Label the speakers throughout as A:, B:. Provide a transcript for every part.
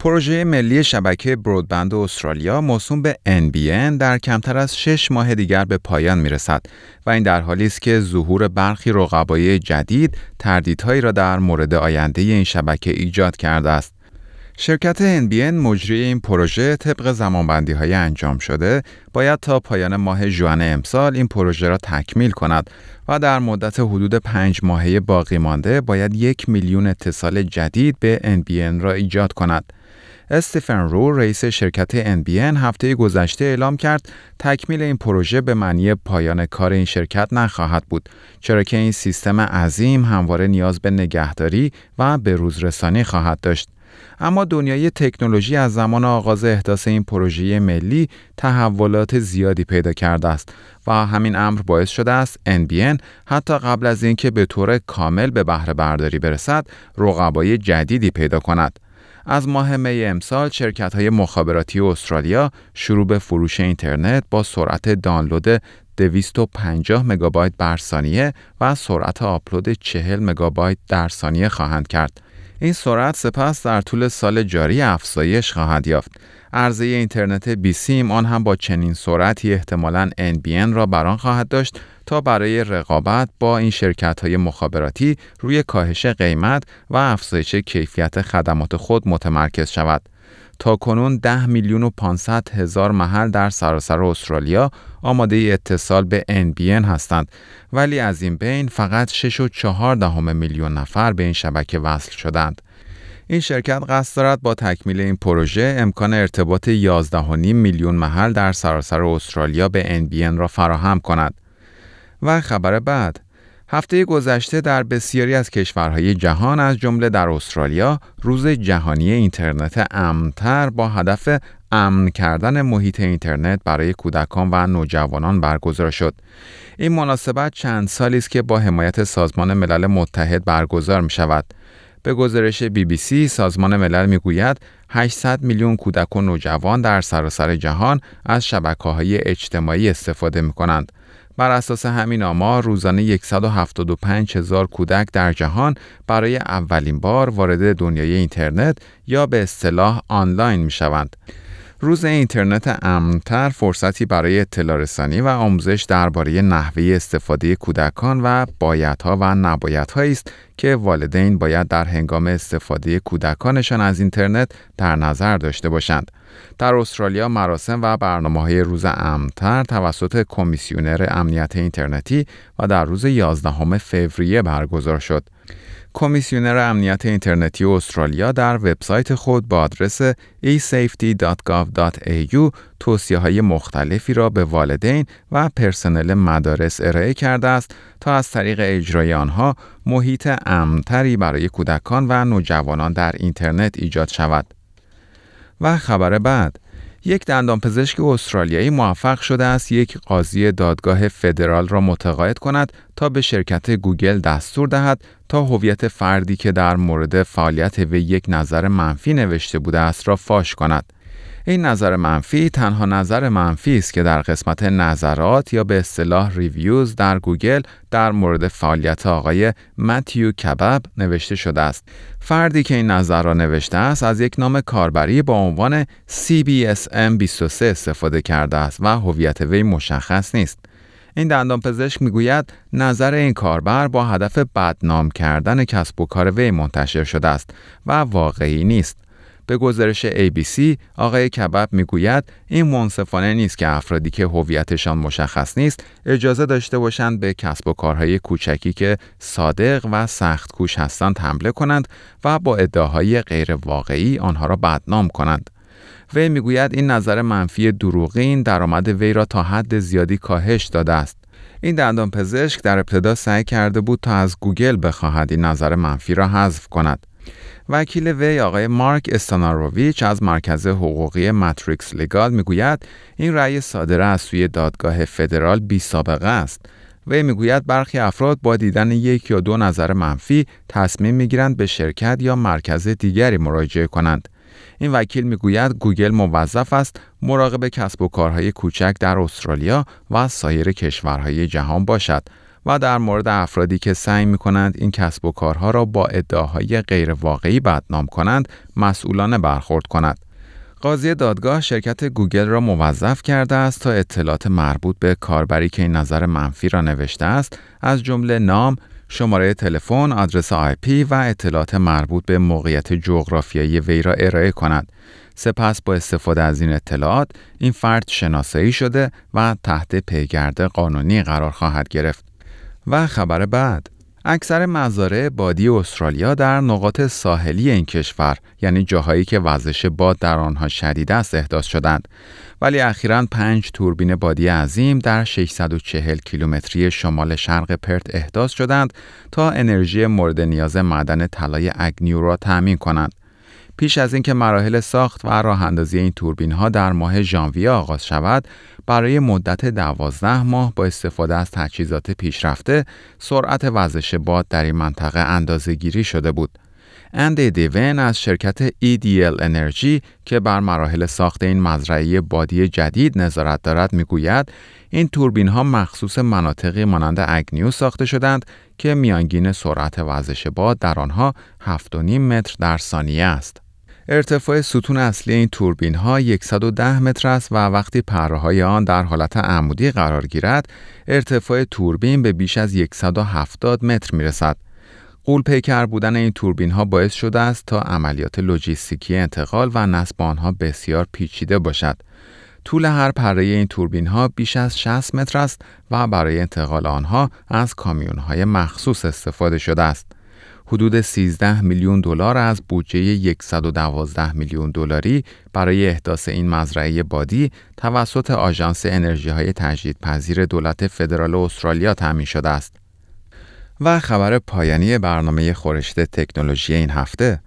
A: پروژه ملی شبکه برودبند استرالیا موسوم به NBN در کمتر از شش ماه دیگر به پایان می رسد و این در حالی است که ظهور برخی رقبای جدید تردیدهایی را در مورد آینده این شبکه ایجاد کرده است. شرکت NBN مجری این پروژه طبق زمانبندی های انجام شده باید تا پایان ماه جوان امسال این پروژه را تکمیل کند و در مدت حدود پنج ماهه باقی مانده باید یک میلیون اتصال جدید به NBN را ایجاد کند. استیفن رو رئیس شرکت NBN هفته گذشته اعلام کرد تکمیل این پروژه به معنی پایان کار این شرکت نخواهد بود چرا که این سیستم عظیم همواره نیاز به نگهداری و به روزرسانی خواهد داشت. اما دنیای تکنولوژی از زمان آغاز احداث این پروژه ملی تحولات زیادی پیدا کرده است و همین امر باعث شده است NBN حتی قبل از اینکه به طور کامل به بهره برداری برسد رقبای جدیدی پیدا کند. از ماه می امسال شرکت های مخابراتی استرالیا شروع به فروش اینترنت با سرعت دانلود 250 مگابایت بر ثانیه و سرعت آپلود 40 مگابایت در ثانیه خواهند کرد. این سرعت سپس در طول سال جاری افزایش خواهد یافت. عرضه اینترنت بیسیم آن هم با چنین سرعتی احتمالاً NBN را بران خواهد داشت تا برای رقابت با این شرکت های مخابراتی روی کاهش قیمت و افزایش کیفیت خدمات خود متمرکز شود. تا کنون 10 میلیون و 500 هزار محل در سراسر استرالیا آماده اتصال به NBN هستند ولی از این بین فقط 6 و 4 دهم میلیون نفر به این شبکه وصل شدند. این شرکت قصد دارد با تکمیل این پروژه امکان ارتباط 11.5 میلیون محل در سراسر استرالیا به NBN را فراهم کند. و خبر بعد هفته گذشته در بسیاری از کشورهای جهان از جمله در استرالیا روز جهانی اینترنت امنتر با هدف امن کردن محیط اینترنت برای کودکان و نوجوانان برگزار شد. این مناسبت چند سالی است که با حمایت سازمان ملل متحد برگزار می شود. به گزارش بی بی سی سازمان ملل می گوید 800 میلیون کودک و نوجوان در سراسر جهان از شبکه های اجتماعی استفاده می کنند. بر اساس همین آمار روزانه 175 هزار کودک در جهان برای اولین بار وارد دنیای اینترنت یا به اصطلاح آنلاین می شوند. روز اینترنت امنتر فرصتی برای اطلاع رسانی و آموزش درباره نحوه استفاده کودکان و بایدها و نبایدهایی است که والدین باید در هنگام استفاده کودکانشان از اینترنت در نظر داشته باشند. در استرالیا مراسم و برنامه های روز امنتر توسط کمیسیونر امنیت اینترنتی و در روز 11 فوریه برگزار شد. کمیسیونر امنیت اینترنتی استرالیا در وبسایت خود با آدرس esafety.gov.au توصیه های مختلفی را به والدین و پرسنل مدارس ارائه کرده است تا از طریق اجرای آنها محیط امن‌تری برای کودکان و نوجوانان در اینترنت ایجاد شود. و خبر بعد یک دندانپزشک استرالیایی موفق شده است یک قاضی دادگاه فدرال را متقاعد کند تا به شرکت گوگل دستور دهد تا هویت فردی که در مورد فعالیت وی یک نظر منفی نوشته بوده است را فاش کند. این نظر منفی تنها نظر منفی است که در قسمت نظرات یا به اصطلاح reviews در گوگل در مورد فعالیت آقای متیو کبب نوشته شده است. فردی که این نظر را نوشته است از یک نام کاربری با عنوان CBSM23 استفاده کرده است و هویت وی مشخص نیست. این دندان پزشک می‌گوید نظر این کاربر با هدف بدنام کردن کسب و کار وی منتشر شده است و واقعی نیست. به گزارش ABC آقای کبب می‌گوید این منصفانه نیست که افرادی که هویتشان مشخص نیست اجازه داشته باشند به کسب و کارهای کوچکی که صادق و سخت کوش هستند حمله کنند و با ادعاهای غیر واقعی آنها را بدنام کنند. وی می‌گوید این نظر منفی دروغین درآمد وی را تا حد زیادی کاهش داده است. این دندان پزشک در ابتدا سعی کرده بود تا از گوگل بخواهد این نظر منفی را حذف کند. وکیل وی آقای مارک استاناروویچ از مرکز حقوقی Matrix Legal می‌گوید این رأی صادره از سوی دادگاه فدرال بی سابقه است. وی می‌گوید برخی افراد با دیدن یک یا دو نظر منفی تصمیم می‌گیرند به شرکت یا مرکز دیگری مراجعه کنند. این وکیل می‌گوید گوگل موظف است مراقب کسب و کارهای کوچک در استرالیا و سایر کشورهای جهان باشد و در مورد افرادی که سعی می کنند این کسب و کارها را با ادعاهای غیرواقعی بدنام کنند مسئولانه برخورد کند. قاضی دادگاه شرکت گوگل را موظف کرده است تا اطلاعات مربوط به کاربری که این نظر منفی را نوشته است از جمله نام، شماره تلفن، آدرس IP و اطلاعات مربوط به موقعیت جغرافیایی وی را ارائه کند. سپس با استفاده از این اطلاعات این فرد شناسایی شده و تحت پیگرد قانونی قرار خواهد گرفت. و خبر بعد. اکثر مزارع بادی استرالیا در نقاط ساحلی این کشور یعنی جاهایی که وزش باد در آنها شدید است احداث شدند. ولی اخیرا پنج توربین بادی عظیم در 640 کیلومتری شمال شرق پرت احداث شدند تا انرژی مورد نیاز معدن طلای اگنیو را تأمین کنند. پیش از اینکه مراحل ساخت و راه اندازی این توربین ها در ماه ژانویه آغاز شود برای مدت دوازده ماه با استفاده از تجهیزات پیشرفته سرعت وزش باد در این منطقه اندازه گیری شده بود. اندی دیون از شرکت EDL انرژی که بر مراحل ساخت این مزرعه بادی جدید نظارت دارد می‌گوید این توربین ها مخصوص مناطقی مانند اگنیو ساخته شدند که میانگین سرعت وزش باد در آنها 7.5 متر در ثانیه است. ارتفاع ستون اصلی این توربین ها 110 متر است و وقتی پرهای آن در حالت عمودی قرار گیرد ارتفاع توربین به بیش از 170 متر می رسد. قول پیکر بودن این توربین ها باعث شده است تا عملیات لوجستیکی انتقال و نصب آنها بسیار پیچیده باشد. طول هر پره این توربین ها بیش از 60 متر است و برای انتقال آنها از کامیون های مخصوص استفاده شده است. حدود 13 میلیون دلار از بودجه 112 میلیون دلاری برای احداث این مزرعه بادی توسط آژانس انرژی های تجدیدپذیر دولت فدرال استرالیا تامین شده است. و خبر پایانی برنامه خورشت تکنولوژی این هفته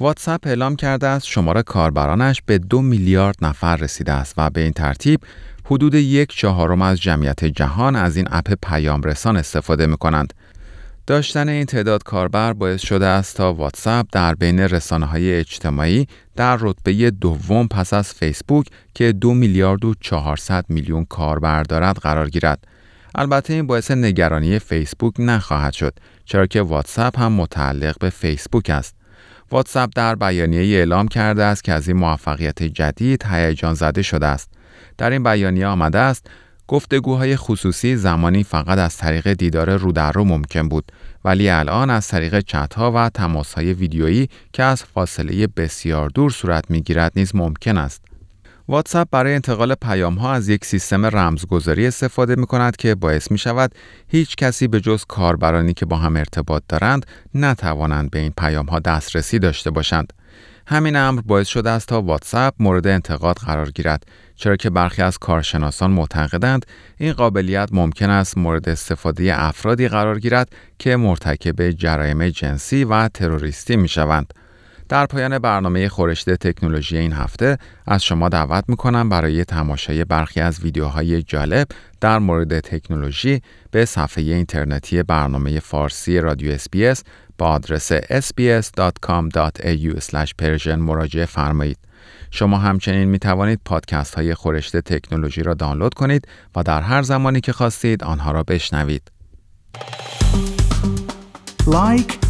A: واتساپ اعلام کرده است شماره کاربرانش به دو میلیارد نفر رسیده است و به این ترتیب حدود یک چهارم از جمعیت جهان از این اپ پیام رسان استفاده می کنند داشتن این تعداد کاربر باعث شده است تا واتساپ در بین رسانه های اجتماعی در رتبه دوم پس از فیسبوک که دو میلیارد و 400 میلیون کاربر دارد قرار گیرد. البته این باعث نگرانی فیسبوک نخواهد شد چرا که واتساپ هم متعلق به فیسبوک است. واتساپ در بیانیه اعلام کرده است که از این موفقیت جدید هیجان زده شده است. در این بیانیه آمده است گفتگوهای خصوصی زمانی فقط از طریق دیدار رو در رو ممکن بود ولی الان از طریق چت ها و تماس های ویدیویی که از فاصله بسیار دور صورت می گیرد نیز ممکن است. واتساپ برای انتقال پیام ها از یک سیستم رمزگذاری استفاده می کند که باعث می شود هیچ کسی به جز کاربرانی که با هم ارتباط دارند نتوانند به این پیام ها دسترسی داشته باشند. همین امر باعث شده است تا واتساپ مورد انتقاد قرار گیرد چرا که برخی از کارشناسان معتقدند این قابلیت ممکن است مورد استفاده افرادی قرار گیرد که مرتکب جرایم جنسی و تروریستی می شوند. در پایان برنامه خورشت تکنولوژی این هفته از شما دعوت می کنم برای تماشای برخی از ویدیوهای جالب در مورد تکنولوژی به صفحه اینترنتی برنامه فارسی رادیو اسپیس با آدرس sbs.com.au مراجعه فرمایید. شما همچنین می توانید پادکست های خورشت تکنولوژی را دانلود کنید و در هر زمانی که خواستید آنها را بشنوید.
B: like،